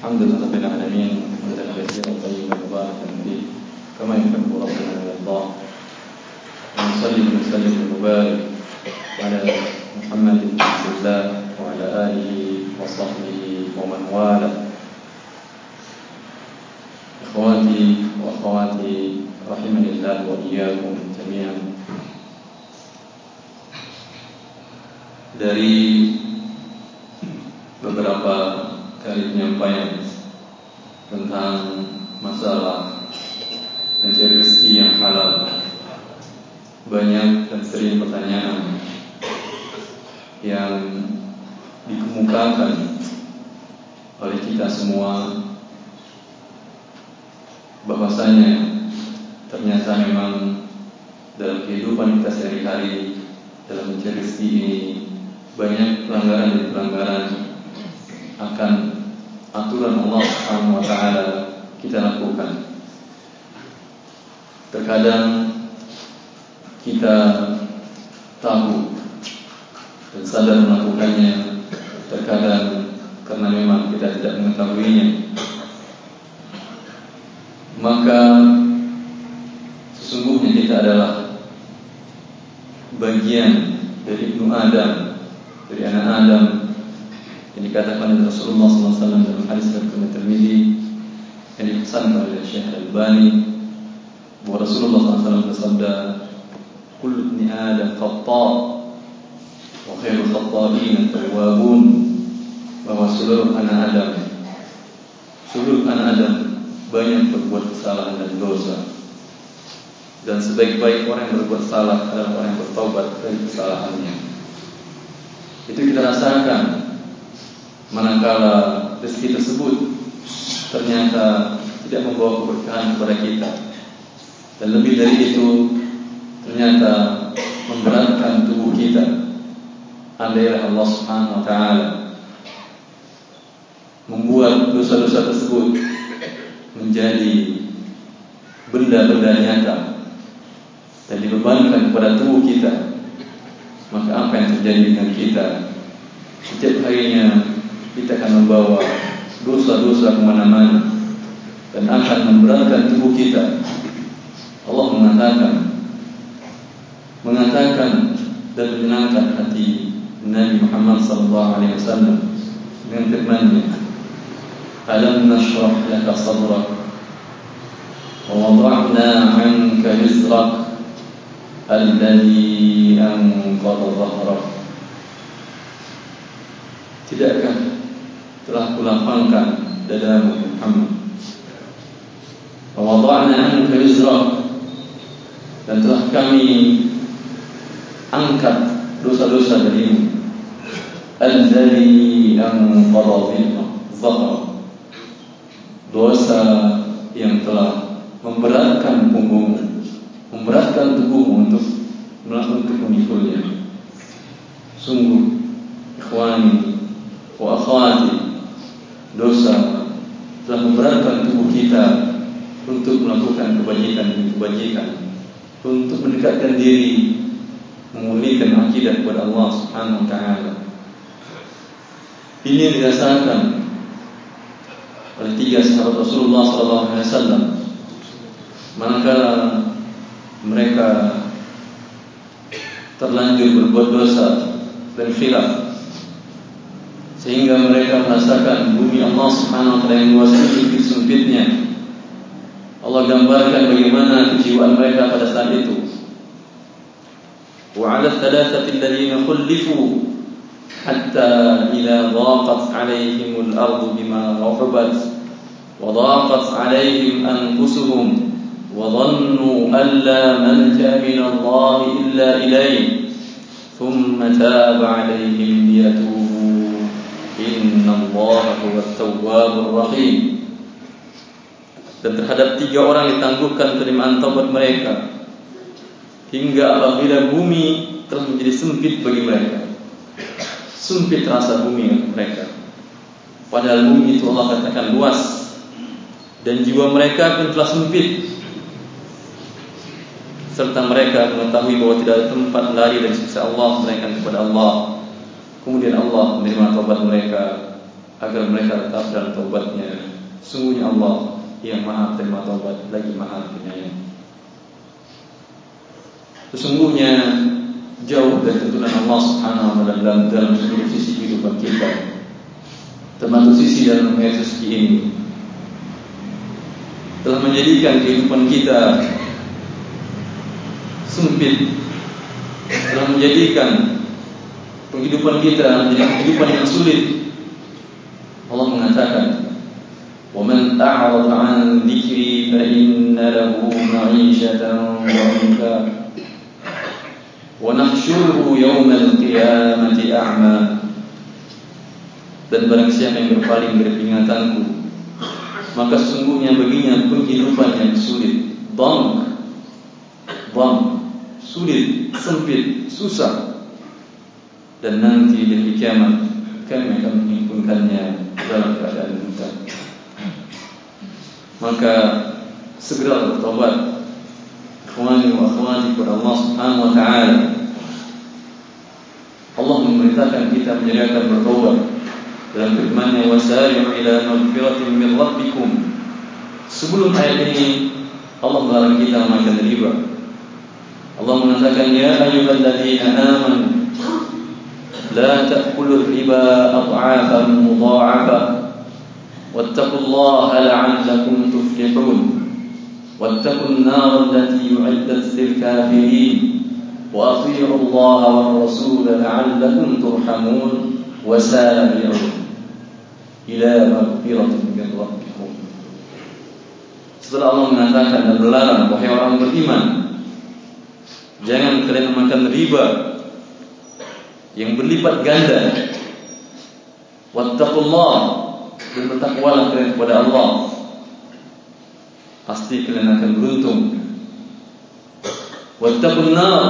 الحمد لله رب العالمين حمدا كثيرا طيبا مباركا فيه كما يحب ربنا ويرضاه ونصلي ونسلم ونبارك على محمد بن عبد الله وعلى آله وصحبه ومن والاه. إخواتي وأخواتي رحمني الله وإياكم جميعا. Dari beberapa kali penyampaian tentang masalah mencari rezeki yang halal. Banyak dan sering pertanyaan yang dikemukakan oleh kita semua bahwasanya ternyata memang dalam kehidupan kita sehari-hari dalam mencari rezeki ini banyak pelanggaran dan pelanggaran akan aturan Allah Subhanahu wa taala kita lakukan. Terkadang kita tahu dan sadar melakukannya, terkadang karena memang kita tidak mengetahuinya. Maka sesungguhnya kita adalah bagian dari Ibnu Adam, dari anak Adam dikatakan oleh Rasulullah SAW dalam hadis dari Tirmidzi yang dipesankan oleh Syekh Al-Albani bahwa Rasulullah SAW bersabda Kul ibni Adam khata wa khairul khata'in tawabun bahwa seluruh anak Adam seluruh anak Adam banyak berbuat kesalahan dan dosa. Dan sebaik-baik orang yang berbuat salah adalah orang yang bertobat dari kesalahannya. Itu kita rasakan manakala rezeki tersebut ternyata tidak membawa keberkahan kepada kita. Dan lebih dari itu ternyata memberatkan tubuh kita. Andailah Allah Subhanahu wa taala membuat dosa-dosa tersebut menjadi benda-benda nyata dan dibebankan kepada tubuh kita maka apa yang terjadi dengan kita? Setiap harinya kita akan membawa dosa-dosa kemana-mana dan akan memberatkan tubuh kita. Allah mengatakan mengatakan dan menyenangkan hati Nabi Muhammad sallallahu alaihi wasallam dengan firman-Nya. Alam nashrah laka sadrak wa wada'na 'anka wizrak alladhi anqadha dhahrak. Tidakkah telah kulapangkan dadamu Muhammad. Wa wada'na 'anka wizrak dan telah kami angkat dosa-dosa darimu alladhi anqadha dhahrak dosa yang telah memberatkan punggungmu, memberatkan tubuhmu untuk melakukan memikulnya. Sungguh, ikhwani wa akhwati, memberatkan tubuh kita untuk melakukan kebajikan-kebajikan, untuk mendekatkan diri, memulihkan akidah kepada Allah Subhanahu Wa Taala. Ini dirasakan oleh tiga sahabat Rasulullah SAW. Manakala mereka terlanjur berbuat dosa dan khilaf, sehingga mereka merasakan bumi Allah Subhanahu Wa Taala yang luas ini sempitnya. Allah gambarkan bagaimana kejiwaan mereka pada saat itu. وعلى الثلاثة الذين خلفوا حتى إذا ضاقت عليهم الأرض بما رحبت وضاقت عليهم أنفسهم وظنوا أن لا ملجأ من الله إلا إليه ثم تاب عليهم ليتوبوا huwa tawwabur rahim. Dan terhadap tiga orang ditangguhkan penerimaan taubat mereka hingga apabila bumi telah menjadi sempit bagi mereka sempit rasa bumi mereka. Padahal bumi itu Allah katakan luas dan jiwa mereka pun telah sempit. Serta mereka mengetahui bahwa tidak ada tempat lari dari sisi Allah mereka kepada Allah. Kemudian Allah menerima taubat mereka agar mereka tetap dalam taubatnya. Sungguhnya Allah yang maha terima taubat lagi maha penyayang. Sesungguhnya jauh dari tuntunan Allah Subhanahu wa taala dalam, seluruh sisi kehidupan kita. Termasuk sisi dalam ayat suci ini. Telah menjadikan kehidupan kita sempit. Telah menjadikan kehidupan kita menjadi kehidupan yang sulit Allah mengatakan وَمَنْ أَعْرَضَ عَنْ ذِكْرِي فَإِنَّ لَهُ مَعِيشَةً ضَنْكًا وَنَحْشُرُهُ يَوْمَ الْقِيَامَةِ أَعْمَى Dan barang siapa yang berpaling dari peringatanku Maka sesungguhnya baginya penghidupan yang sulit Bang Bang Sulit, sempit, susah Dan nanti di kiamat Kami akan menghimpunkannya dalam keadaan buta Maka Segera bertobat Ikhwani wa akhwati kepada Allah subhanahu wa ta'ala. Allah memerintahkan kita menjadikan bertobat dalam firman-Nya wasari'u ila maghfiratin min rabbikum. Sebelum ayat ini Allah melarang kita makan riba Allah mengatakan ya ayyuhalladzina amanu لا تأكلوا الربا أضعافا مضاعفة. واتقوا الله لعلكم تفلحون. واتقوا النار التي أعدت للكافرين. وأطيعوا الله والرسول لعلكم ترحمون. وسامعوا إلى مغفرة من ربكم. Setelah Allah mengatakan dan melarang wahai orang beriman, jangan kalian makan riba. Yang berlipat ganda. Wattaqullah. Dan bertakwalah kalian kepada Allah. Pasti kalian akan beruntung. Wattaqun nar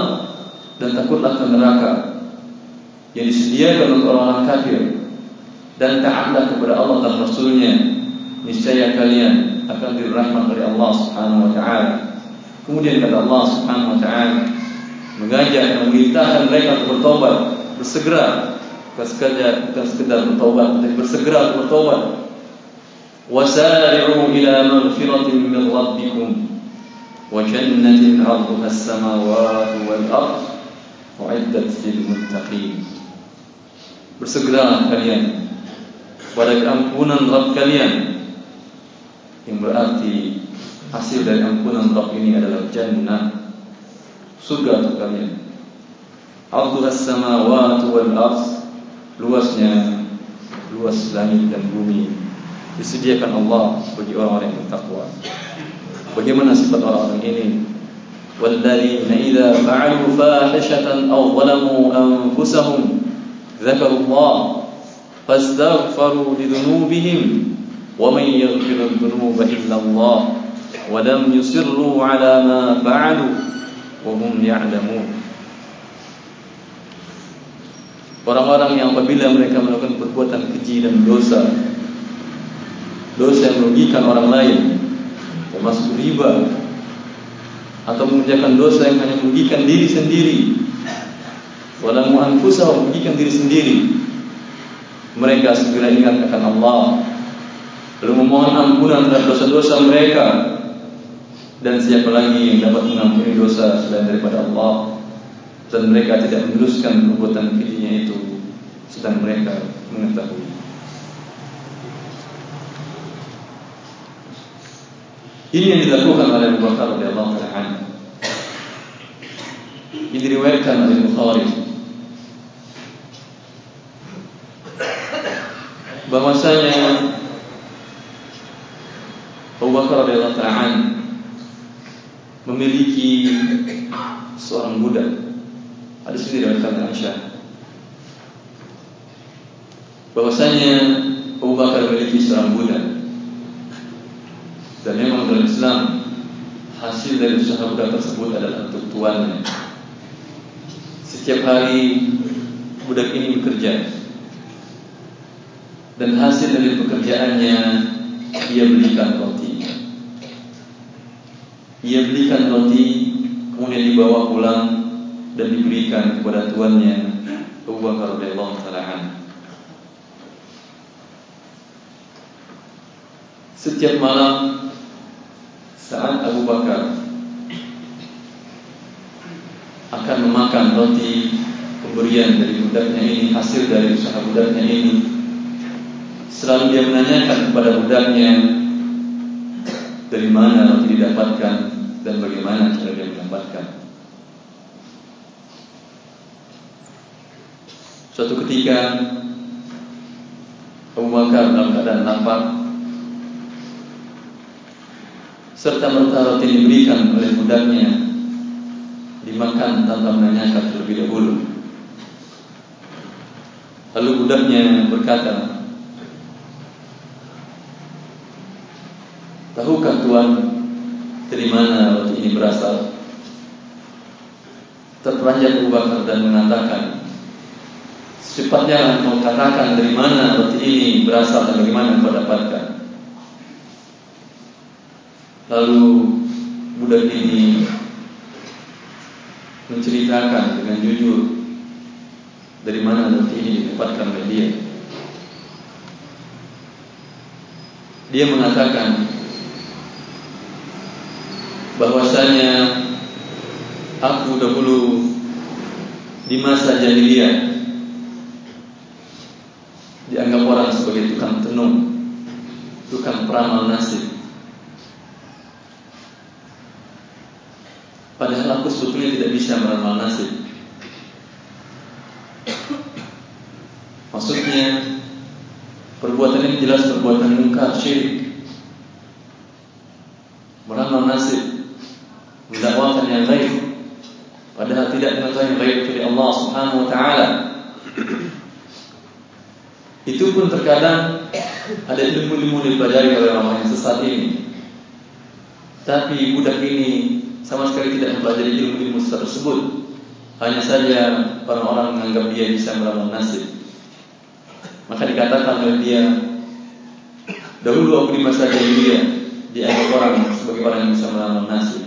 dan takutlah ke neraka. Yang disediakan untuk orang-orang kafir. Dan taatlah kepada Allah dan Rasulnya. Niscaya kalian akan dirahmat oleh Allah Subhanahu wa taala. Kemudian kata Allah Subhanahu wa taala mengajak dan memerintahkan mereka untuk bertobat, bersegera. Bukan sekadar bukan sekadar bertaubat tapi bersegera bertaubat. Wasari'u ila maghfiratin min rabbikum wa jannatin 'arduha as-samawati wal ardh uiddat lil muttaqin. Bersegera kalian kepada ampunan Rabb kalian yang berarti hasil dari ampunan Rabb ini adalah jannah surga untuk kalian. Arduha as-samawati wal ardh luasnya luas langit dan bumi disediakan Allah bagi orang-orang yang bertakwa. Bagaimana sifat orang-orang ini? Walladzina idza fa'alu fahishatan aw zalamu anfusahum dzakaru Allah fastaghfaru lidhunubihim wa man yaghfiru dhunuba illa Allah wa lam yusirru 'ala ma fa'alu Orang-orang yang apabila mereka melakukan perbuatan keji dan dosa dosa yang merugikan orang lain termasuk riba atau mengerjakan dosa yang hanya merugikan diri sendiri wala mu'anfusah merugikan diri sendiri mereka segera ingat akan Allah. Lalu memohon ampunan terhadap dosa-dosa mereka. Dan siapa lagi yang dapat mengampuni dosa selain daripada Allah dan mereka tidak meneruskan perbuatan kejinya itu sedang mereka mengetahui Ini yang dilakukan oleh Abu Bakar radhiyallahu taala Ini diriwayatkan oleh Bukhari. Bahwasanya Abu Bakar radhiyallahu taala memiliki seorang budak. Ada sini diriwayatkan Aisyah. Bahwasanya Abu Bakar memiliki seorang budak dan memang dalam Islam hasil dari usaha budak tersebut adalah untuk tuannya. Setiap hari budak ini bekerja dan hasil dari pekerjaannya ia belikan roti. Ia belikan roti kemudian dibawa pulang dan diberikan kepada tuannya Abu Bakar radhiyallahu taala setiap malam saat Abu Bakar akan memakan roti pemberian dari budaknya ini hasil dari usaha budaknya ini selalu dia menanyakan kepada budaknya dari mana roti didapatkan dan bagaimana cara dia mendapatkan suatu ketika Abu Bakar dalam keadaan lapar serta merta roti diberikan oleh budaknya dimakan tanpa menanyakan terlebih dahulu. Lalu budaknya berkata, Tahukah Tuhan dari mana roti ini berasal? Terperanjat Abu Bakar dan mengatakan, Secepatnya engkau katakan dari mana roti ini berasal dan bagaimana engkau dapatkan. Lalu budak ini menceritakan dengan jujur dari mana roti ini didapatkan oleh dia. Dia mengatakan bahwasanya aku dahulu di masa jahiliyah dianggap orang sebagai tukang tenung, tukang peramal nasib. Padahal aku sebetulnya tidak bisa meramal nasib. Maksudnya Perbuatan ini jelas perbuatan mungkar syirik. Meramal nasib Mendakwakan yang baik Padahal tidak mengetahui yang baik dari Allah subhanahu wa ta'ala Itu pun terkadang Ada ilmu-ilmu dipelajari oleh orang yang sesat ini Tapi budak ini sama sekali tidak mempelajari ilmu-ilmu tersebut. Hanya saja orang-orang menganggap dia bisa meramal nasib. Maka dikatakan oleh dia, dahulu aku di masa jahiliyah dianggap orang sebagai orang yang bisa meramal nasib.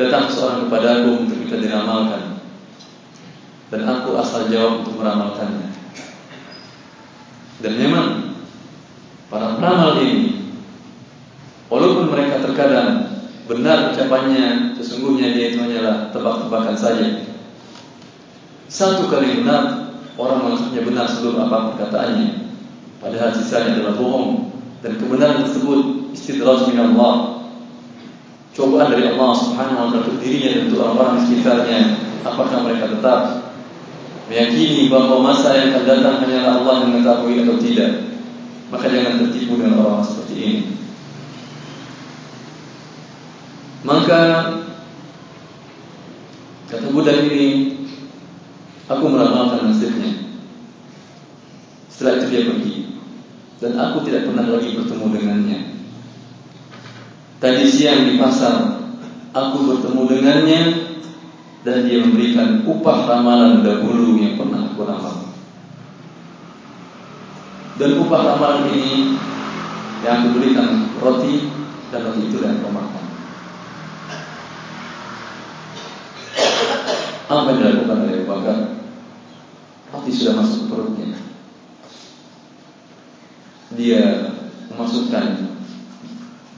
Datang seorang kepada aku untuk kita diramalkan, dan aku asal jawab untuk meramalkannya. Dan memang para peramal ini, walaupun mereka terkadang benar ucapannya sesungguhnya dia itu hanyalah tebak-tebakan saja. Satu kali benar orang menganggapnya benar seluruh apa perkataannya, padahal sisanya adalah bohong dan kebenaran tersebut istidraj min Allah. Cobaan dari Allah Subhanahu wa taala untuk dirinya dan untuk orang-orang di sekitarnya, apakah mereka tetap meyakini bahawa masa yang akan datang hanyalah Allah yang mengetahui atau tidak? Maka jangan tertipu dengan orang, seperti ini. Maka kata budak ini aku meramalkan nasibnya. Setelah itu dia pergi dan aku tidak pernah lagi bertemu dengannya. Tadi siang di pasar aku bertemu dengannya dan dia memberikan upah ramalan dahulu yang pernah aku ramal. Dan upah ramalan ini yang aku berikan roti dan roti itu yang aku makan. Apa yang dilakukan oleh Bakar? Roti sudah masuk perutnya. Dia memasukkan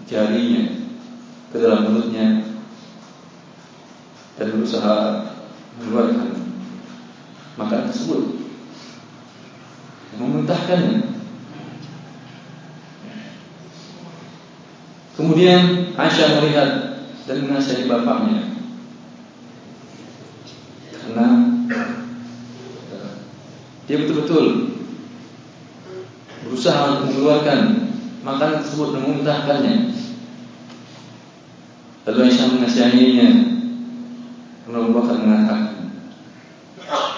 jarinya ke dalam mulutnya berusaha mengeluarkan makanan tersebut. Memuntahkannya. Kemudian Aisyah melihat dan menasihati bapaknya karena dia betul-betul berusaha untuk mengeluarkan makanan tersebut dan memuntahkannya. Lalu Aisyah mengasihaninya. Karena Abu Bakar mengatakan,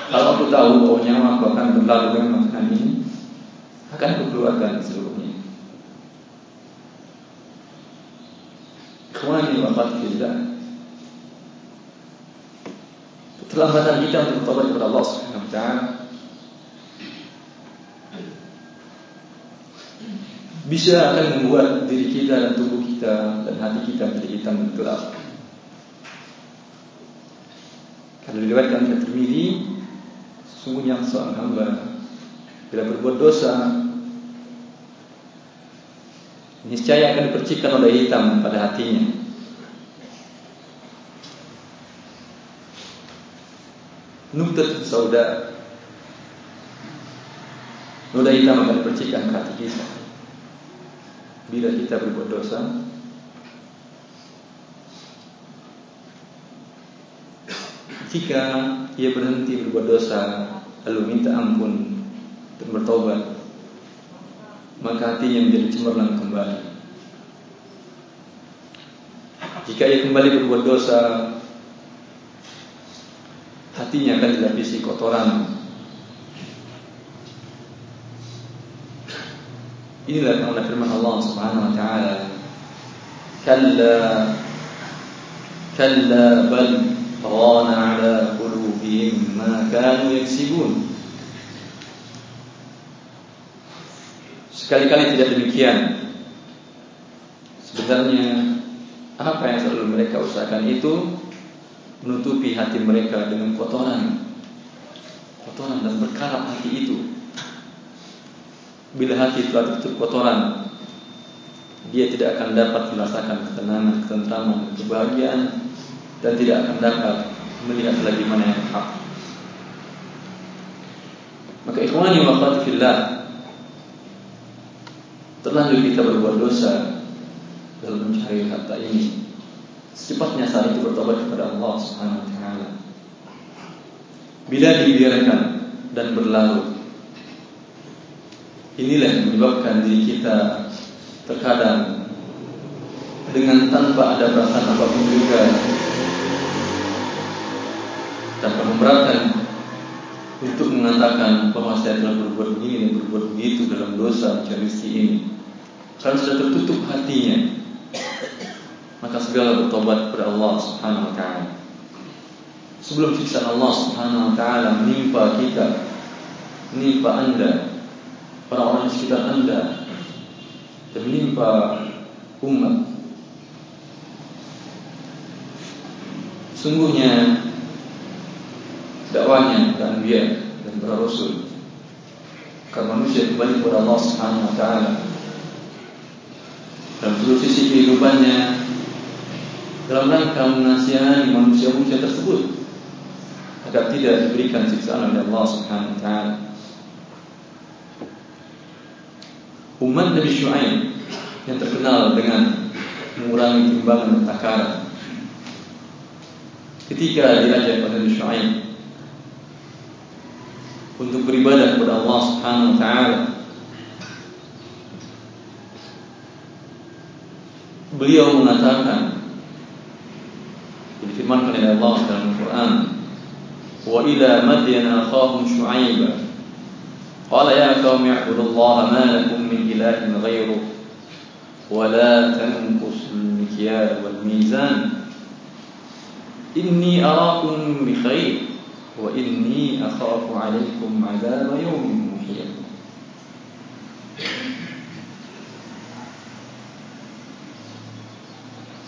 kalau aku tahu bahwa nyawa aku akan berlalu dengan makanan ini, akan aku keluarkan seluruhnya. Ini wafat kita keterlambatan kita untuk bertobat kepada Allah Subhanahu wa bisa akan membuat diri kita dan tubuh kita dan hati kita menjadi hitam dan gelap. Karena diriwayatkan oleh Tirmizi, sesungguhnya seorang hamba. Bila berbuat dosa niscaya akan dipercikkan oleh hitam pada hatinya. Nuktat sauda. Noda hitam akan dipercikkan ke hati kita. Bila kita berbuat dosa Jika ia berhenti berbuat dosa Lalu minta ampun Dan bertobat Maka hatinya menjadi cemerlang kembali. Jika ia kembali berbuat dosa Hatinya akan dilapisi kotoran. Inilah kata firman Allah Subhanahu wa taala. Kalla Kalla bal Rana ala qulubihim ma kanu yaksibun. Sekali-kali tidak demikian. Sebenarnya Apa yang selalu mereka usahakan itu Menutupi hati mereka dengan kotoran. Kotoran dan berkarat hati itu. Bila hati telah tertutup kotoran Dia tidak akan dapat merasakan ketenangan, ketentraman, kebahagiaan dan tidak akan dapat melihat lagi mana yang hak. Maka ikhwani wa fillah terlanjur kita berbuat dosa dalam mencari harta ini. Secepatnya saat itu bertobat kepada Allah Subhanahu wa taala. Bila dibiarkan dan berlarut Inilah yang menyebabkan diri kita terkadang dengan tanpa ada perasaan apapun juga tanpa memberatkan untuk mengatakan bahawa saya telah berbuat begini dan berbuat begitu dalam dosa rezeki ini. Kalau sudah tertutup hatinya, maka segala bertobat kepada Allah Subhanahu Wa Taala. Sebelum siksa Allah Subhanahu Wa Taala menimpa kita, menimpa anda, orang-orang di sekitar anda, dan menimpa umat. Sungguhnya dakwanya dan dia dan para rasul. Agar manusia kembali kepada Allah Subhanahu wa taala. Dalam seluruh sisi kehidupannya dalam rangka menasihati manusia-manusia tersebut agar tidak diberikan siksaan oleh Allah Subhanahu wa taala. Umat Nabi Shu'aib yang terkenal dengan mengurangi timbangan takaran ketika diajak pada Nabi Shu'aib untuk beribadah kepada Allah Subhanahu wa taala. Beliau mengatakan difirmankan oleh Allah dalam Al-Qur'an, "Wa ila Madyan akhahum Shu'aiba." Qala ya qaumi ibudullaha ma lakum min ilahin ghayruh wa la tanqusul mikyal wal mizan. Inni arakum bi khair wa inni akhafu 'alaykum 'adzab yawmin muhit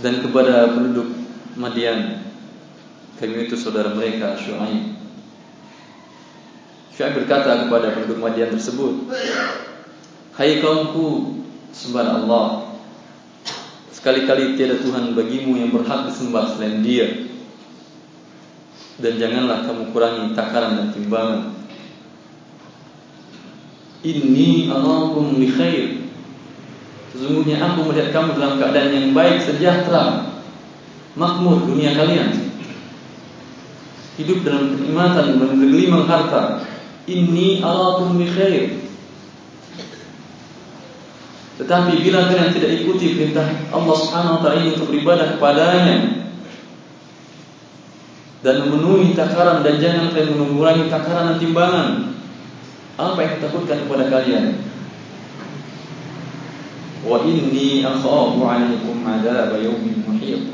dan kepada penduduk Madian kami itu saudara mereka Syuaib. Syuaib berkata kepada penduduk Madian tersebut Hai kaumku sembah Allah sekali-kali tiada Tuhan bagimu yang berhak disembah selain dia dan janganlah kamu kurangi takaran dan timbangan. Inni arakum bi khair. Sesungguhnya aku melihat kamu dalam keadaan yang baik, sejahtera, makmur dunia kalian. Hidup dalam kenikmatan dan bergelimang harta. Inni arakum bi khair. Tetapi bila kalian tidak ikuti perintah Allah Subhanahu wa taala untuk beribadah kepadanya, dan memenuhi takaran dan jangan kalian mengurangi takaran dan timbangan. Apa yang takutkan kepada kalian? Wa inni akhafu 'alaykum 'adzab yawmin muhit.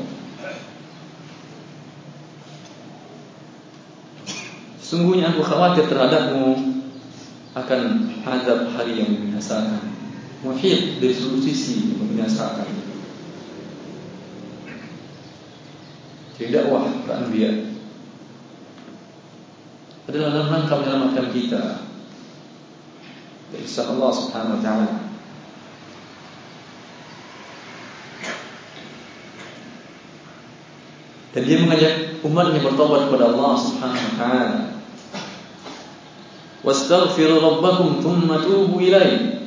Sungguhnya aku khawatir terhadapmu akan azab hari yang membinasakan. Muhit dari seluruh sisi membinasakan. Tidak wah kan biar adalah dalam rangka menyelamatkan kita dari siksa Allah Subhanahu wa taala. Dan dia mengajak umatnya bertobat kepada Allah Subhanahu wa taala. Wastaghfiru rabbakum thumma tubu ilaihi.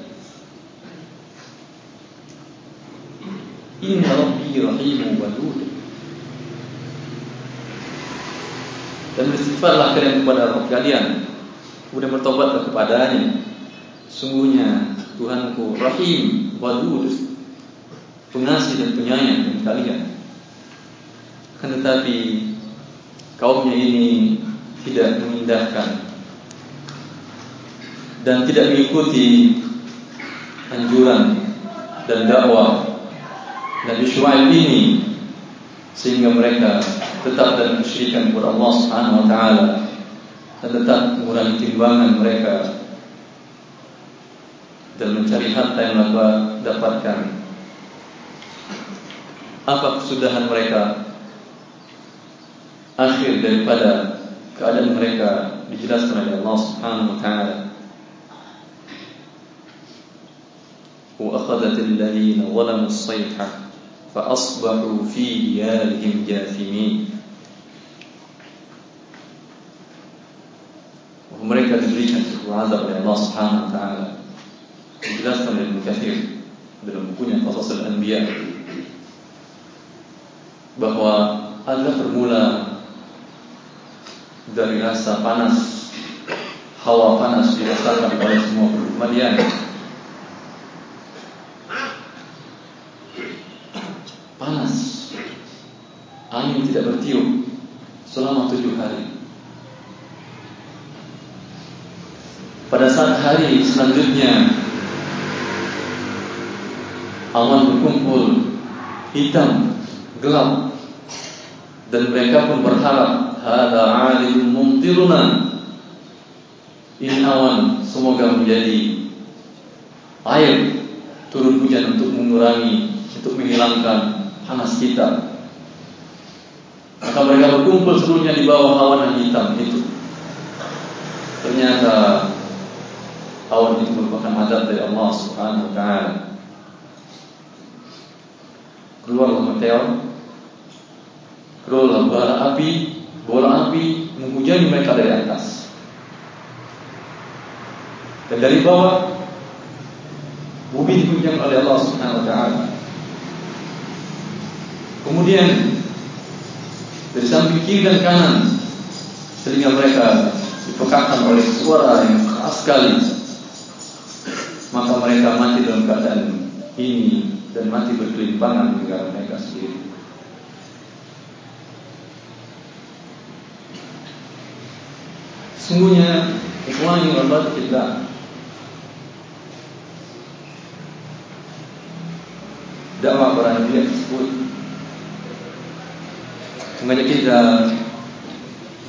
Inna rabbi rahimun wadud. Dan beristighfarlah kalian kepada Rabb kalian. Kemudian bertobatlah kepadanya. Sungguhnya Tuhanku Rahim Wadud Pengasih dan penyayang dengan kalian Tetapi Kaumnya ini Tidak mengindahkan Dan tidak mengikuti Anjuran Dan dakwah Nabi Shu'aib ini Sehingga mereka Tetap kesyirikan kepada Allah Subhanahu Wa Taala Dan tetap mengurangi timbangan mereka dan mencari harta yang mereka dapatkan. Apa kesudahan mereka? Akhir daripada keadaan mereka dijelaskan oleh Allah Subhanahu wa taala. Wa akhadhat alladhina zalamu fa asbahu fi diyarihim jathimin. Mereka diberikan azab oleh Allah Subhanahu wa taala dijelaskan oleh Ibn Kathir dalam bukunya Qasas al-Anbiya bahwa ada bermula dari rasa panas hawa panas dirasakan oleh semua penduduk Madian angin tidak bertiup selama tujuh hari. Pada saat hari selanjutnya awan berkumpul hitam gelap dan mereka pun berharap hada alim mumtiruna. Ini awan semoga menjadi air turun hujan untuk mengurangi untuk menghilangkan panas kita maka mereka berkumpul seluruhnya di bawah awan yang hitam itu. Ternyata awan itu merupakan adab dari Allah Subhanahu wa taala. Keluarlah meteor keluarlah bara api bola api menghujani mereka dari atas. Dan dari bawah bumi dihujam oleh Allah Subhanahu wa taala. Kemudian dari samping kiri dan kanan telinga mereka dipekakkan oleh suara yang keras sekali maka mereka mati dalam keadaan ini dan mati berkelimpangan di negara mereka sendiri. Sungguhnya ikhwani wa kita dakwah tersebut mengajak kita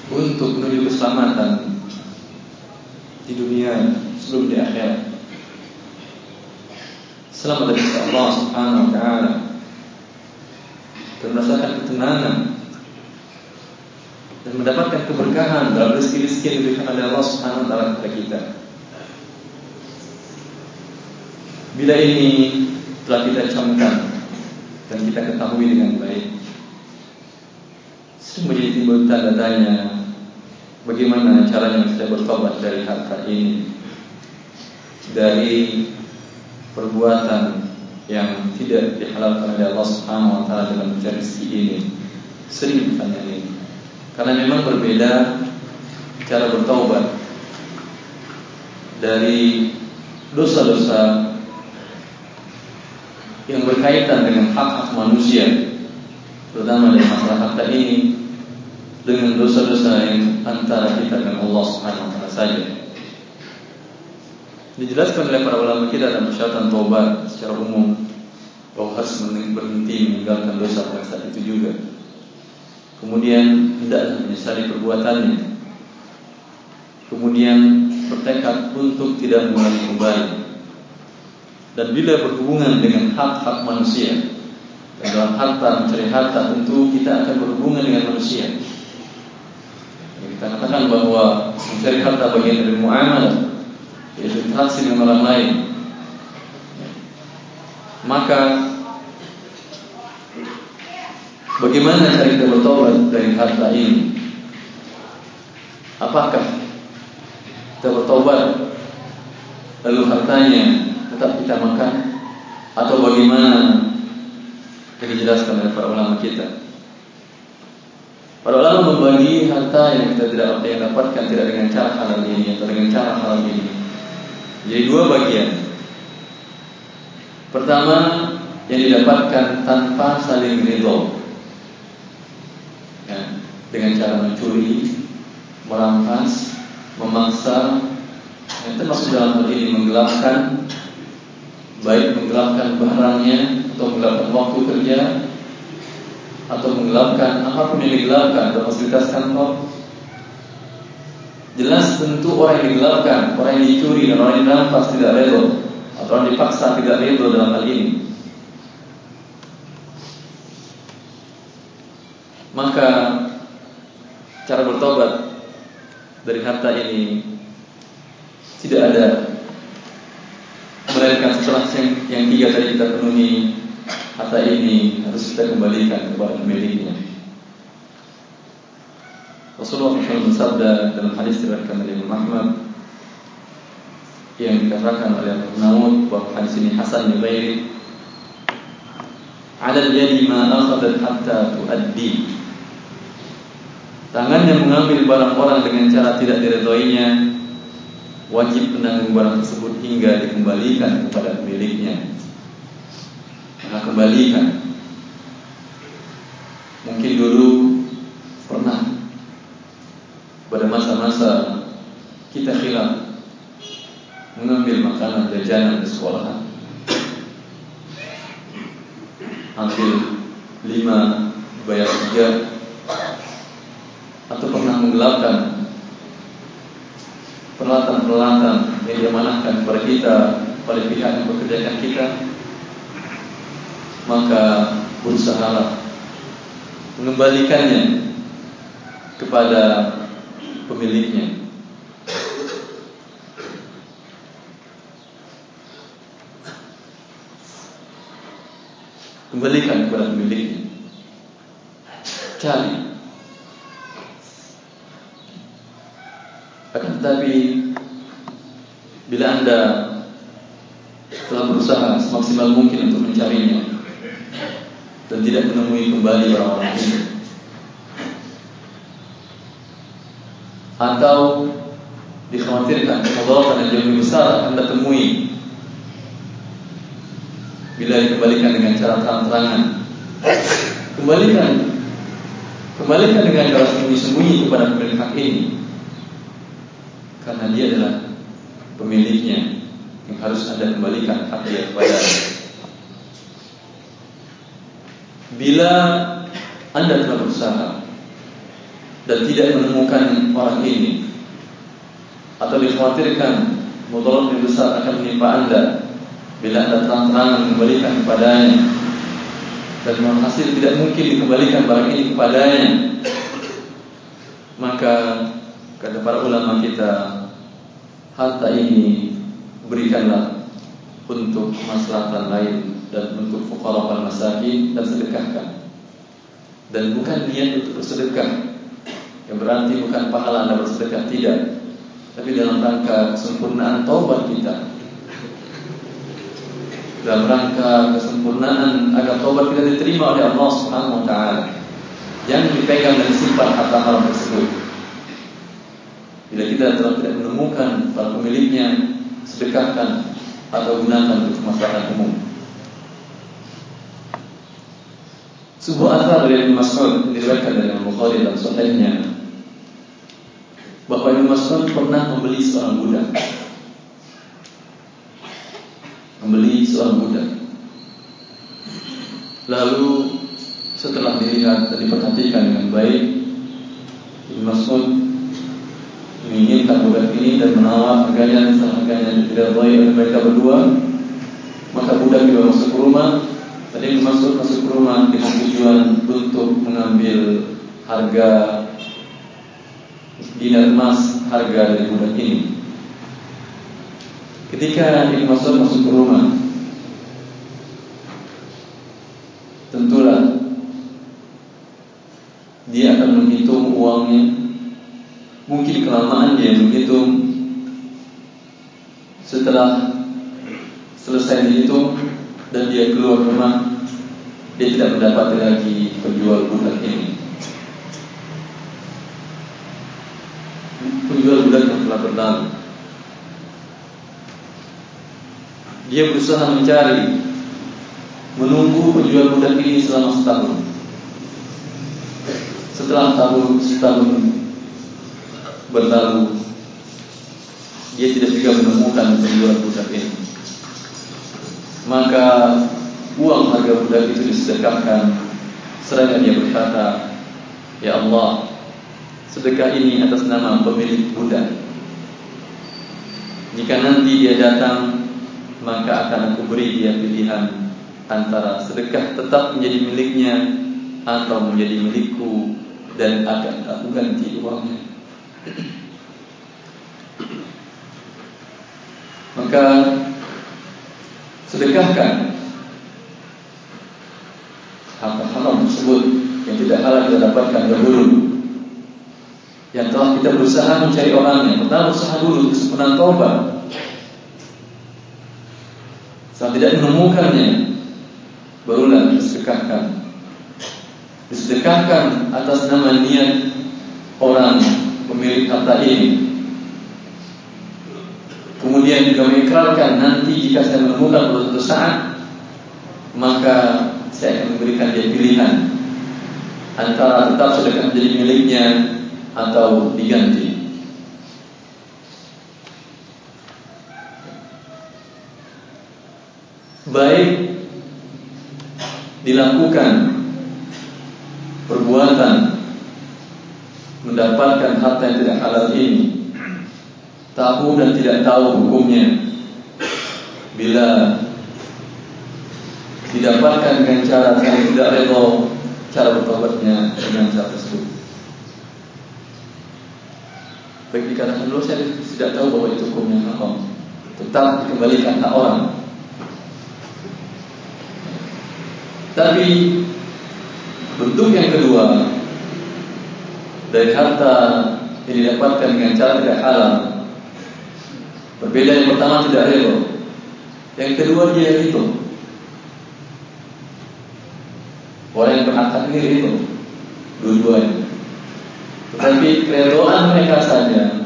untuk menuju keselamatan di dunia sebelum di akhirat selamat dari Allah Subhanahu wa taala dan merasakan ketenangan dan mendapatkan keberkahan dalam rezeki-rezeki yang diberikan oleh Allah Subhanahu wa taala kepada kita. Bila ini telah kita camkan dan kita ketahui dengan baik, sering menjadi timbul tanda tanya bagaimana caranya kita bertobat dari harta ini, dari perbuatan yang tidak dihalalkan oleh Allah Subhanahu wa taala dalam rezeki ini. Sering ditanya ini. Karena memang berbeda cara bertaubat dari dosa-dosa yang berkaitan dengan hak-hak manusia terutama dari masalah harta ini dengan dosa-dosa yang antara kita dengan Allah Subhanahu wa taala saja. Dijelaskan oleh para ulama kita dalam persyaratan taubat secara umum bahwa harus berhenti meninggalkan dosa pada saat itu juga. Kemudian tidak menyesali perbuatannya. Kemudian bertekad untuk tidak mengulangi kembali. Dan bila berhubungan dengan hak-hak manusia, dan dalam harta mencari harta tentu kita akan berhubungan dengan manusia. Kita katakan bahawa mencari harta bagian dari muamalah yaitu interaksi dengan orang lain maka Bagaimana cara kita bertobat dari harta ini? Apakah kita bertobat lalu hartanya tetap kita makan atau bagaimana? Yang dijelaskan oleh para ulama kita. Para ulama membagi harta yang kita tidak yang dapatkan tidak dengan cara halal ini atau dengan cara halal ini. Jadi dua bagian. Pertama yang didapatkan tanpa saling ridho ya, dengan cara mencuri, merampas, memaksa, yang termasuk dalam hal ini menggelapkan, baik menggelapkan barangnya atau menggelapkan waktu kerja atau menggelapkan apapun yang digelapkan dalam fasilitas kantor. Jelas tentu orang yang digelapkan, orang yang dicuri dan orang yang dirampas tidak rela atau orang dipaksa tidak rela dalam hal ini. Maka cara bertobat dari harta ini tidak ada melainkan setelah yang tiga tadi kita penuhi harta ini harus kita kembalikan kepada pemiliknya. Rasulullah SAW bersabda dalam hadis diriwayatkan oleh Imam Ahmad yang dikatakan oleh Abu Dawud bahwa hadis ini hasan li ghairi. Ala al-yadi ma akhadhat hatta tuaddi. Tangan yang mengambil barang orang dengan cara tidak diredainya. Wajib menanggung barang tersebut hingga dikembalikan kepada pemiliknya maka kembalikan. Mungkin dulu Pernah Pada masa-masa Kita khilaf Mengambil makanan jajanan di sekolah. Ambil Lima Bayar tiga. Atau pernah menggelapkan Peralatan-peralatan Yang diamanahkan kepada kita Pada pihak yang bekerjakan kita maka berusaha mengembalikannya kepada pemiliknya. Kembalikan kepada pemiliknya. Cari. Akan tetapi bila anda telah berusaha semaksimal mungkin untuk mencarinya, dan tidak menemui kembali orang-orang ini. Atau dikhawatirkan kemudaratan yang lebih besar akan kita temui bila dikembalikan dengan cara terang-terangan. Kembalikan kembalikan dengan cara sembunyi-sembunyi kepada pemilik hak ini. Karena dia adalah pemiliknya yang harus anda kembalikan hak dia kepada Bila anda telah berusaha dan tidak menemukan orang ini atau dikhawatirkan mudarat yang besar akan menimpa anda bila anda terang-terangan mengembalikan kepadanya dan hasil tidak mungkin dikembalikan barang ini kepadanya maka kata para ulama kita harta ini berikanlah untuk masalah lain dan untuk fuqara wal masakin dan sedekahkan. Dan bukan niat untuk bersedekah. Yang berarti bukan pahala Anda bersedekah tidak. Tapi dalam rangka kesempurnaan taubat kita. Dalam rangka kesempurnaan agar taubat kita diterima oleh Allah Subhanahu wa taala. Yang dipegang dan simpan harta haram tersebut. Bila kita telah tidak menemukan para pemiliknya, sedekahkan atau gunakan untuk masyarakat umum. Sebuah asal dari Ibn Mas'ud diriwayatkan dari Al-Bukhari dalam sahihnya bahwa Ibn Mas'ud pernah membeli seorang budak. Membeli seorang budak. Lalu setelah dilihat dan diperhatikan dengan baik, Ibn Mas'ud menginginkan budak ini dan menawar harganya dan harganya tidak baik oleh mereka berdua. Maka budak dibawa masuk ke rumah Tadi masuk masuk rumah dengan tujuan untuk mengambil harga dinar emas harga dari budak ini. Ketika ini masuk masuk ke rumah, tentulah dan menghitung uangnya Mungkin kelamaan dia menghitung Setelah selesai dihitung Dan dia keluar rumah Dia tidak mendapat lagi penjual budak ini. Penjual budak yang telah berlalu. Dia berusaha mencari Menunggu penjual budak ini selama setahun. Setelah tahun setahun berlalu dia tidak juga menemukan penjual budak ini. Maka uang harga budak itu disedekahkan. Seraya dia berkata ya Allah sedekah ini atas nama pemilik budak. Jika nanti dia datang maka akan aku beri dia pilihan antara sedekah tetap menjadi miliknya atau menjadi milikku dan akan aku ganti uangnya. Maka sedekahkan harta haram tersebut yang tidak halal kita dapatkan dahulu. Yang telah kita berusaha mencari orangnya, pertama berusaha dulu kesempurnaan taubat. Saat tidak menemukannya, barulah disedekahkan. Disedekahkan atas nama niat orang pemilik harta ini Kemudian juga mengikrarkan nanti jika saya menemukan pada suatu saat Maka saya akan memberikan dia pilihan Antara tetap sedekah menjadi miliknya Atau diganti. Baik Dilakukan Perbuatan mendapatkan harta yang tidak halal ini tahu dan tidak tahu hukumnya. Bila didapatkan dengan cara yang tidak rela cara bertobatnya dengan cara tersebut. Baik dikatakan dulu saya tidak tahu bahwa itu hukumnya haram tetap dikembalikan hak orang. Tapi bentuk yang kedua dari harta yang didapatkan dengan cara tidak halal berbeda yang pertama tidak rela. Yang kedua dia itu orang yang berakal ini itu. Dua-duanya. Tetapi kerelaan mereka saja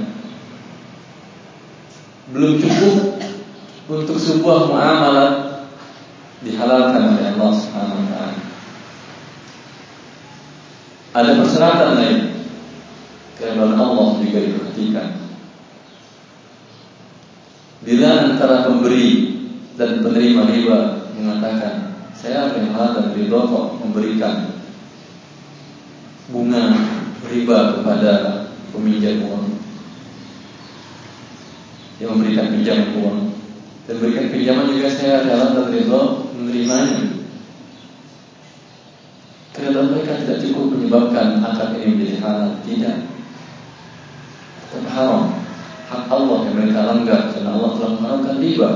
belum cukup untuk sebuah muamalah dihalalkan oleh Allah Subhanahu taala. Ada persyaratan lain. Kehadiran Allah juga diperhatikan. Bila antara pemberi dan penerima riba mengatakan Saya akan halal dan memberikan bunga riba kepada peminjam uang. Yang memberikan pinjaman uang. Dan memberikan pinjaman juga saya halal dan ridho menerimanya Kerana mereka tidak cukup menyebabkan akad ini menjadi halal. Tidak. Tetap haram. Hak Allah yang mereka langgar. Karena Allah telah mengharamkan riba.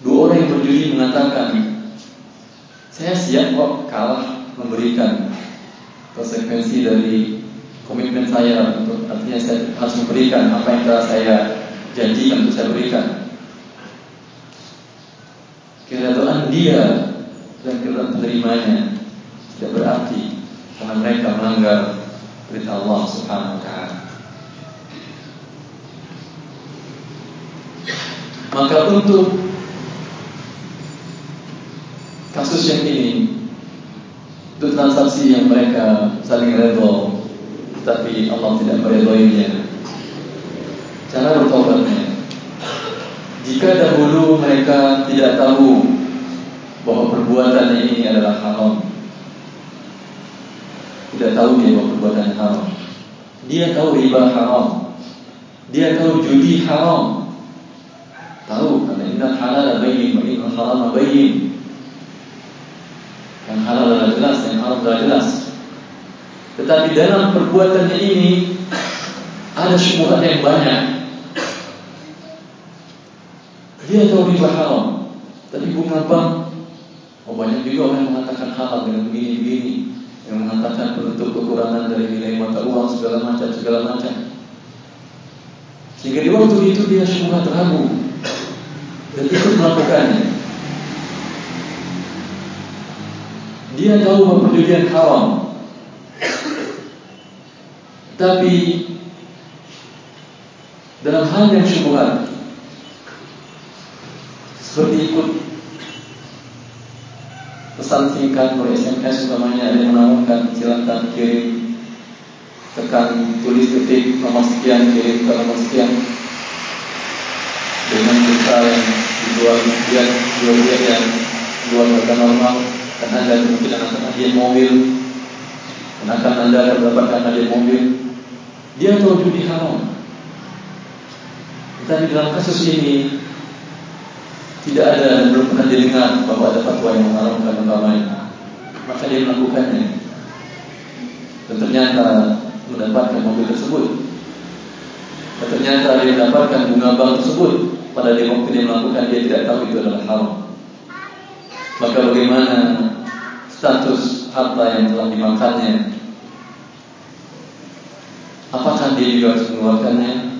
Dua orang yang berjudi mengatakan, saya siap kok kalah memberikan konsekuensi dari komitmen saya untuk artinya saya harus memberikan apa yang telah saya janjikan untuk saya berikan. Keredaan dia dan keredaan penerimanya tidak berarti karena mereka melanggar perintah Allah Subhanahu wa taala. Maka untuk kasus yang ini untuk transaksi yang mereka saling redha tapi Allah tidak meredainya. Cara bertobatnya jika dahulu mereka tidak tahu bahwa perbuatan ini adalah haram tidak tahu dia buat perbuatan haram. Dia tahu riba haram. Dia tahu judi haram. Tahu karena inna halal bayyin wa inna haram bayyin. Halal adalah jelas, yang haram adalah jelas. Tetapi dalam perbuatannya ini ada syubhat yang banyak. Dia tahu riba haram, tapi bunga bank, oh banyak juga orang yang mengatakan halal dengan begini-begini. yang mengatakan penutup kekurangan dari nilai mata uang segala macam segala macam. Sehingga di waktu itu dia semua ragu dan ikut melakukannya. Dia tahu perjudian haram, tapi dalam hal yang syubhat seperti ikut pesan singkat oleh SMS utamanya ada yang menawarkan silakan kirim tekan tulis ketik nomor sekian kirim ke nomor sekian dengan jumlah yang dijual sekian jual dia yang jual harga normal dan anda kemungkinan akan hadiah mobil. Dan akan anda akan mendapatkan hadiah mobil. Dia tahu judi haram. Tapi dalam kasus ini tidak ada dan belum pernah didengar bahawa ada fatwa yang mengharamkan utamanya maka dia melakukannya dan ternyata mendapatkan mobil tersebut. Dan ternyata dia mendapatkan bunga bank tersebut. Pada dia waktu dia melakukan dia tidak tahu itu adalah haram. Maka bagaimana status harta yang telah dimakannya apakah dia juga harus mengeluarkannya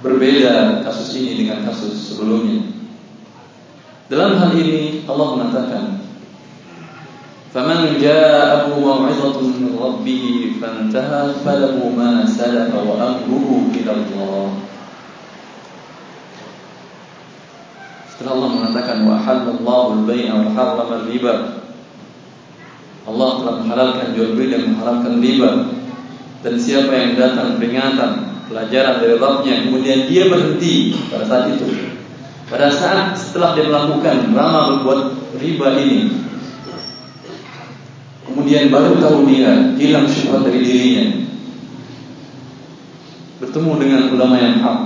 Berbeda kasus ini dengan kasus sebelumnya. Dalam hal ini Allah mengatakan, "Faman ja'ahu maw'izatun min rabbih fantaha falahu ma salafa wa amruhu ila Allah." Setelah Allah mengatakan wa halallahu al-bai'a wa. Allah telah menghalalkan jual beli dan mengharamkan riba. Dan siapa yang datang peringatan pelajaran dari Rabbnya kemudian dia berhenti pada saat itu. Pada saat setelah dia melakukan lama berbuat riba ini kemudian baru tahu dia hilang syubhat dari dirinya. Bertemu dengan ulama yang hak.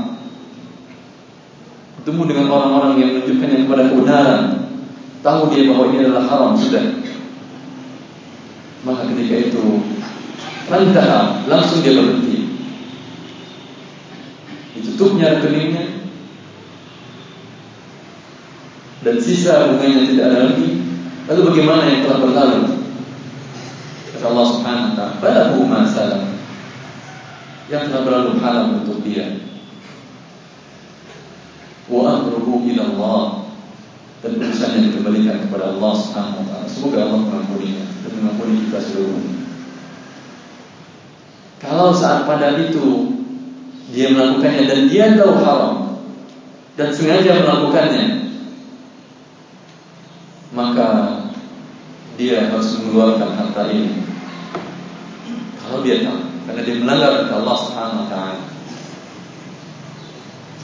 Bertemu dengan orang-orang yang menunjukkannya kepada kebenaran. Tahu dia bahawa ini adalah haram sudah maka ketika itu Rantah langsung dia berhenti. Tutupnya rekeningnya. Dan sisa bunganya tidak ada lagi. Lalu bagaimana yang telah berlalu? Kata Allah subhanahu wa ta'ala yang telah berlalu halal untuk dia. Wa amruhu ila Allah. Dan urusannya dikembalikan kepada Allah subhanahu wa ta'ala. Semoga Allah mengampuninya mengampuni kita seluruhnya kalau saat pada itu dia melakukannya dan dia tahu haram dan sengaja melakukannya maka dia harus mengeluarkan harta ini. Kalau dia tahu karena dia melanggar kata Allah Subhanahu wa taala.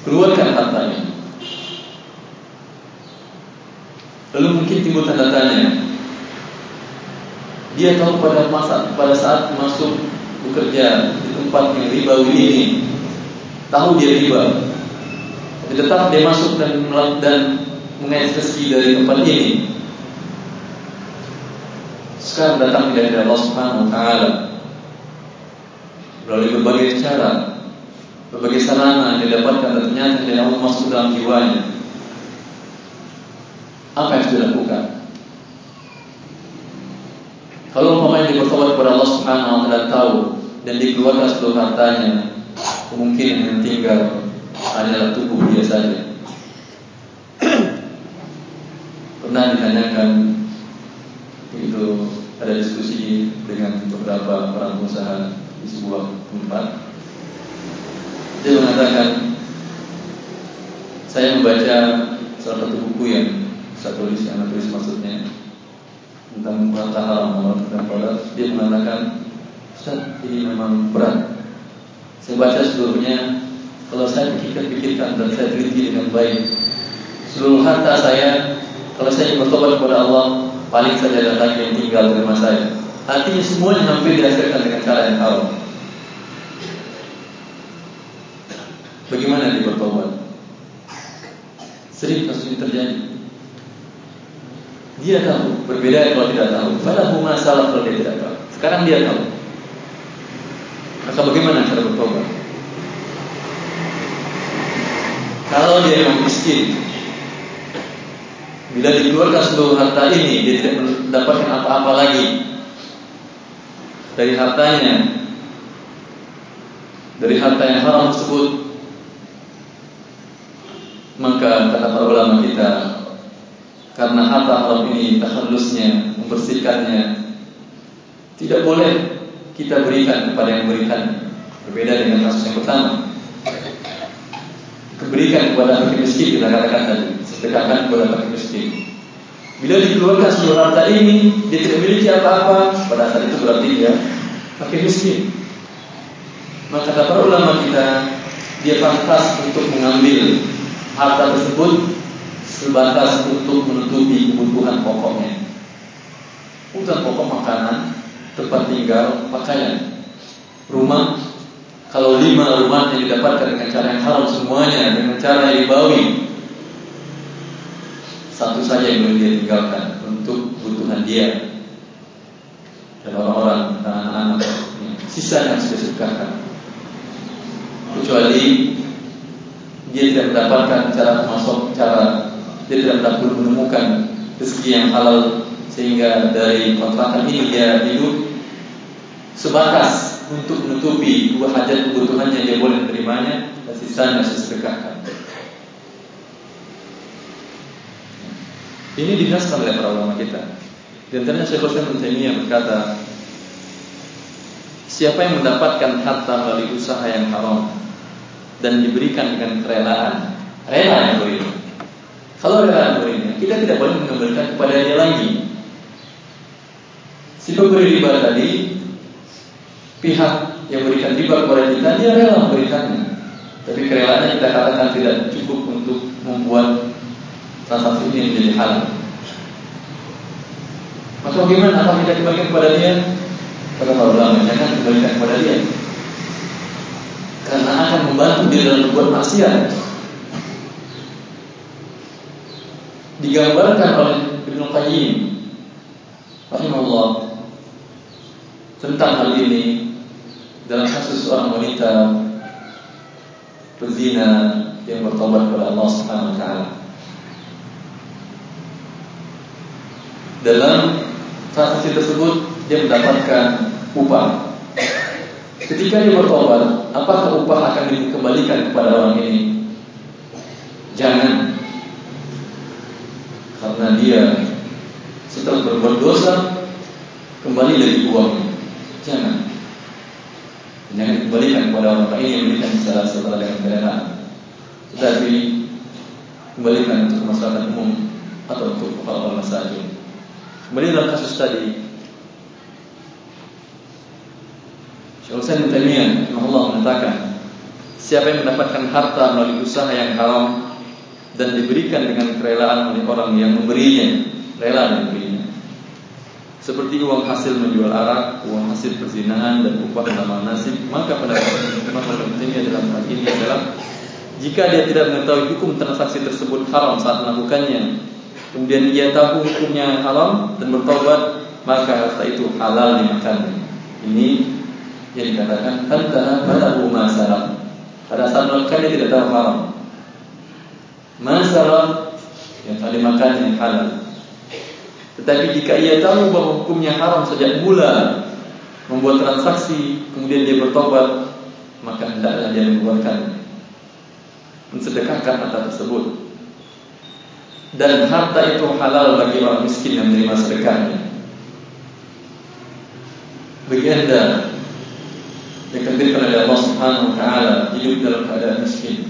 Keluarkan harta ini. Lalu mungkin timbul tanda tanya dia tahu pada masa pada saat masuk bekerja di tempat yang ribawi ini tahu dia riba. Tapi tetap dia masuk dan dan mengais rezeki dari tempat ini. Sekarang datang dari Allah Subhanahu Wa Taala. Melalui berbagai cara berbagai sarana yang didapatkan dan ternyata dia masuk dalam jiwanya. Apa yang sudah dilakukan dia bertobat kepada Allah Subhanahu Wa Taala tahu dan dikeluarkan seluruh hartanya mungkin yang tinggal adalah tubuh dia saja. Pernah ditanyakan itu ada diskusi dengan beberapa orang usaha di sebuah tempat. Dia mengatakan saya membaca salah satu buku yang saya tulis yang saya tulis maksudnya tentang harta haram tentang produk dia mengatakan Ustaz ini memang berat. Saya baca seluruhnya Kalau saya pikirkan-pikirkan dan saya teliti dengan baik Seluruh harta saya Kalau saya bertobat kepada Allah Paling saja lagi yang tinggal di rumah saya. Artinya semuanya hampir dihasilkan dengan cara yang haram. Bagaimana dia bertobat? Sering kasus ini terjadi Dia tahu Berbeda kalau tidak tahu. Pada masalah kalau dia tidak tahu. Sekarang dia tahu. Maka bagaimana cara bertobat? Kalau dia memang miskin Bila dikeluarkan seluruh harta ini Dia tidak mendapatkan apa-apa lagi. Dari hartanya dari harta yang haram tersebut maka kata para ulama kita karena harta haram ini takhallusnya membersihkannya. Tidak boleh kita berikan kepada yang memberikan. Berbeda dengan kasus yang pertama. Keberikan kepada fakir miskin kita katakan tadi. Sedekahkan kepada fakir miskin. Bila dikeluarkan seluruh harta ini dia tidak memiliki apa-apa pada saat itu berarti dia fakir miskin. Maka kata para ulama kita dia pantas untuk mengambil harta tersebut sebatas untuk menutupi kebutuhan pokoknya. Kebutuhan pokok makanan, tempat tinggal, pakaian, rumah. Kalau lima rumah yang didapatkan dengan cara yang haram semuanya dengan cara yang dibawi, satu saja yang boleh dia tinggalkan untuk kebutuhan dia dan orang-orang dan anak-anak. Sisa yang sudah sukakan. Kecuali dia tidak mendapatkan cara masuk cara tidak dapat menemukan rezeki yang halal sehingga dari kontrakan ini dia hidup sebatas untuk menutupi dua hajat kebutuhannya dia boleh menerimanya dan sisanya sesedekahkan. Ini dinaskan oleh para ulama kita. Di antaranya Syekh Hussein bin berkata, siapa yang mendapatkan harta melalui usaha yang haram dan diberikan dengan kerelaan, rela yang beri. Kalau rela yang berinya, kita tidak boleh mengembalikan kepada dia lagi. Si pemberi riba tadi, pihak yang berikan riba kepada kita, dia rela memberikannya. Tapi kerelaannya kita katakan tidak cukup untuk membuat transaksi ini menjadi halal. Maka bagaimana? Apa kita kembalikan kepada dia? Kata para ulama, jangan kembalikan kepada dia karena akan membantu dia dalam berbuat maksiat. Digambarkan oleh Ibnu Qayyim rahimahullah tentang hal ini dalam kasus seorang wanita berzina yang bertobat kepada Allah Subhanahu wa taala. Dalam transaksi tersebut dia mendapatkan upah Ketika dia bertobat, apakah upah akan dikembalikan kepada orang ini? Jangan. Karena dia setelah berbuat dosa kembali dari uangnya. Jangan. Jangan kembalikan kepada orang ini yang memberikan secara setelah dengan kerelaan. Tetapi kembalikan untuk masyarakat umum atau untuk orang-orang saja. Kembali dalam kasus tadi, Syekh Utsaimin Taimiyah Allah mengatakan siapa yang mendapatkan harta melalui usaha yang haram dan diberikan dengan kerelaan oleh orang yang memberinya, rela memberinya. Seperti uang hasil menjual arak, uang hasil perzinahan dan upah dalam nasib, maka pada pendapat Taimiyah dalam hal ini adalah jika dia tidak mengetahui hukum transaksi tersebut haram saat melakukannya, kemudian dia tahu hukumnya haram dan bertobat, maka harta itu halal dimakan. Ini yang dikatakan antara balahu masalah. Pada saat melakukan dia tidak tahu haram. Masalah yang tadi makan yang halal. Tetapi jika ia tahu bahawa hukumnya haram sejak mula membuat transaksi, kemudian dia bertobat, maka hendaklah dia mengeluarkan mensedekahkan harta tersebut. Dan harta itu halal bagi orang miskin yang menerima sedekahnya. Bagi anda dikendalikan oleh Allah Subhanahu Wa Taala hidup dalam keadaan miskin.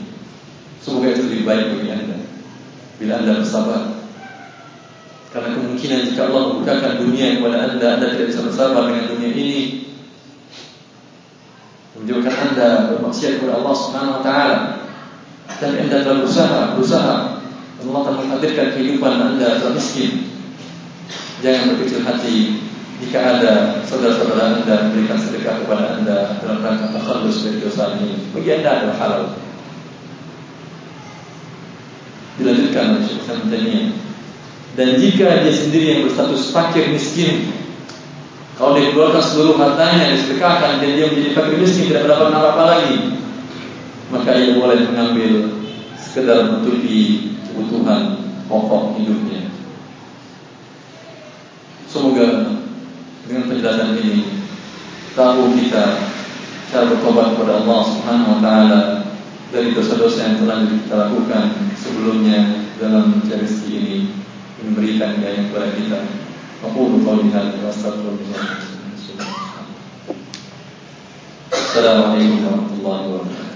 Semoga itu lebih baik bagi anda bila anda bersabar. Karena kemungkinan jika Allah membukakan dunia kepada anda, anda tidak bisa bersabar dengan dunia ini. Menjauhkan anda bermaksiat kepada Allah Taala. Tapi anda telah berusaha, berusaha. Allah telah menghadirkan kehidupan anda telah miskin. Jangan berkecil hati jika ada saudara-saudara anda memberikan sedekah kepada anda dalam rangka takhallus dari dosa ini, bagi anda adalah halal. Dilanjutkan oleh Syekh Hasan Dan jika dia sendiri yang berstatus fakir miskin, kalau dia keluarkan seluruh hartanya disedekahkan dan dia menjadi fakir miskin tidak mendapat apa-apa lagi, maka ia boleh mengambil sekedar menutupi kebutuhan pokok hidupnya. Semoga dengan penjelasan ini tahu kita cara bertobat kepada Allah Subhanahu wa taala dari dosa-dosa yang telah kita lakukan sebelumnya dalam rezeki ini memberikan hidayah kepada kita. Aku wa astaghfirullah. Assalamualaikum warahmatullahi wabarakatuh.